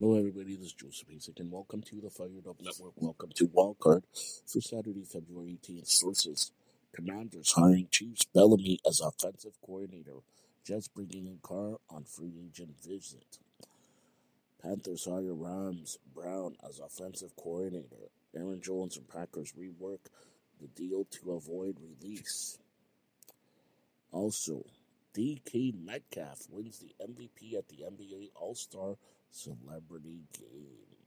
Hello, everybody. This is Joseph Hasek, and welcome to the Fired Up Network. Welcome to Wildcard for Saturday, February 18th. Sources Commanders hiring Chiefs Bieniemy as offensive coordinator. Jets bringing in Carr on free agent visit. Panthers hire Rams Brown as offensive coordinator. Aaron Jones and Packers rework the deal to avoid release. Also, DK Metcalf wins the MVP at the NBA All Star Celebrity Game.